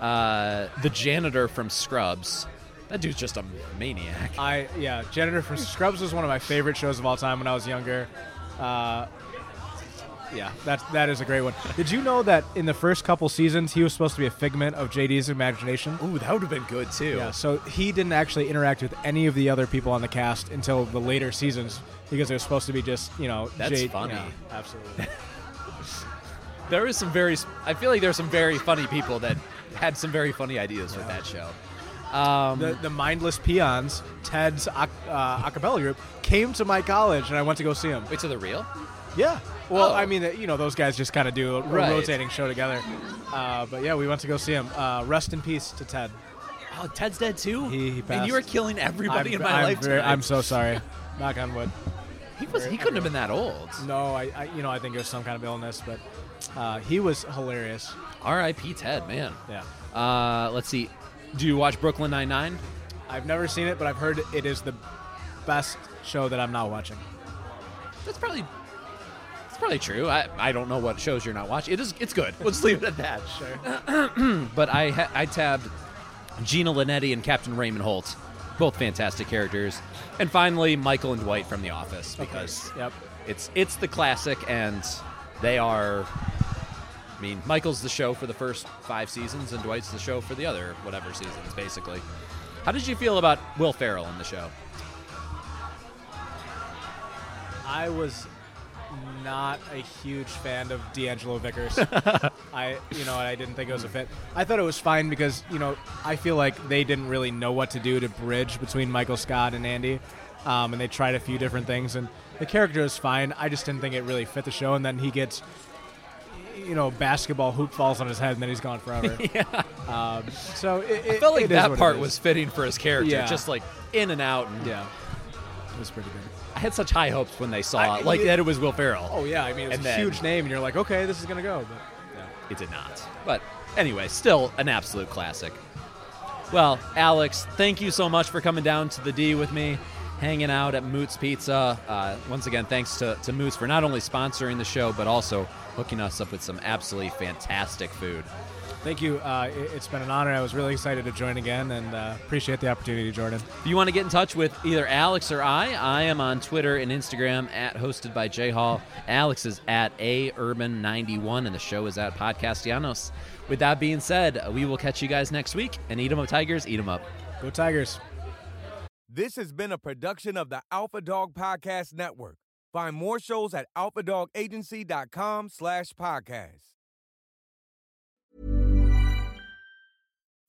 Uh, the janitor from Scrubs. That dude's just a maniac. I yeah, Janitor from Scrubs was one of my favorite shows of all time when I was younger. Uh, yeah, that that is a great one. Did you know that in the first couple seasons he was supposed to be a figment of JD's imagination? Ooh, that would have been good too. Yeah, so he didn't actually interact with any of the other people on the cast until the later seasons because it was supposed to be just you know. That's J- funny. yeah, absolutely. [laughs] There was some very. I feel like there were some very funny people that had some very funny ideas with that show. Um, the, the mindless peons, Ted's uh, acapella group, came to my college, and I went to go see them. wait, so they're real? Yeah. Well, Oh. I mean, you know, those guys just kind of do a, Right. rotating show together. Uh, but yeah, we went to go see him. Uh, rest in peace to Ted. Oh, Ted's dead too. He, he passed. And you are killing everybody I'm, in my I'm life. very- I'm so sorry. Knock on wood. He was. He couldn't have been that old. No, I, I, you know, I think it was some kind of illness, but uh, he was hilarious. R.I.P. Ted, man. Yeah. Uh, let's see. Do you watch Brooklyn Nine Nine? I've never seen it, but I've heard it is the best show that I'm not watching. That's probably. It's probably true. I, I don't know what shows you're not watching. It is. It's good. Let's leave it at that. Sure. [clears throat] but I ha- I tabbed Gina Linetti and Captain Raymond Holt, both fantastic characters, and finally Michael and Dwight from The Office because Yep. it's it's the classic and they are. I mean, Michael's the show for the first five seasons, and Dwight's the show for the other whatever seasons, basically. How did you feel about Will Ferrell in the show? I was not a huge fan of D'Angelo Vickers. [laughs] I, you know, I didn't think it was a fit. I thought it was fine because, you know, I feel like they didn't really know what to do to bridge between Michael Scott and Andy, um, and they tried a few different things, and the character is fine. I just didn't think it really fit the show, and then he gets you know, basketball hoop falls on his head and then he's gone forever. [laughs] yeah. Um, so it, I felt like it that part was fitting for his character, Yeah. just like in and out. And Yeah. It was pretty good. I had such high hopes when they saw I- it, like it- that it was Will Ferrell. Oh yeah, I mean it's And a then- huge name, and you're like, okay, this is gonna go. But yeah. It did not. But anyway, still an absolute classic. Well, Alex, thank you so much for coming down to the D with me, hanging out at Mootz Pizza. Uh, once again, thanks to, to Mootz for not only sponsoring the show, but also hooking us up with some absolutely fantastic food. Thank you. Uh, it, it's been an honor. I was really excited to join again, and uh, appreciate the opportunity, Jordan. If you want to get in touch with either Alex or I, I am on Twitter and Instagram at hosted by J Hall. Alex is at A Urban91, and the show is at Podcastellanos. With that being said, we will catch you guys next week. And eat 'em up, Tigers. Eat 'em up. Go Tigers. This has been a production of the Alpha Dog Podcast Network. Find more shows at alphadogagency.com slash podcast.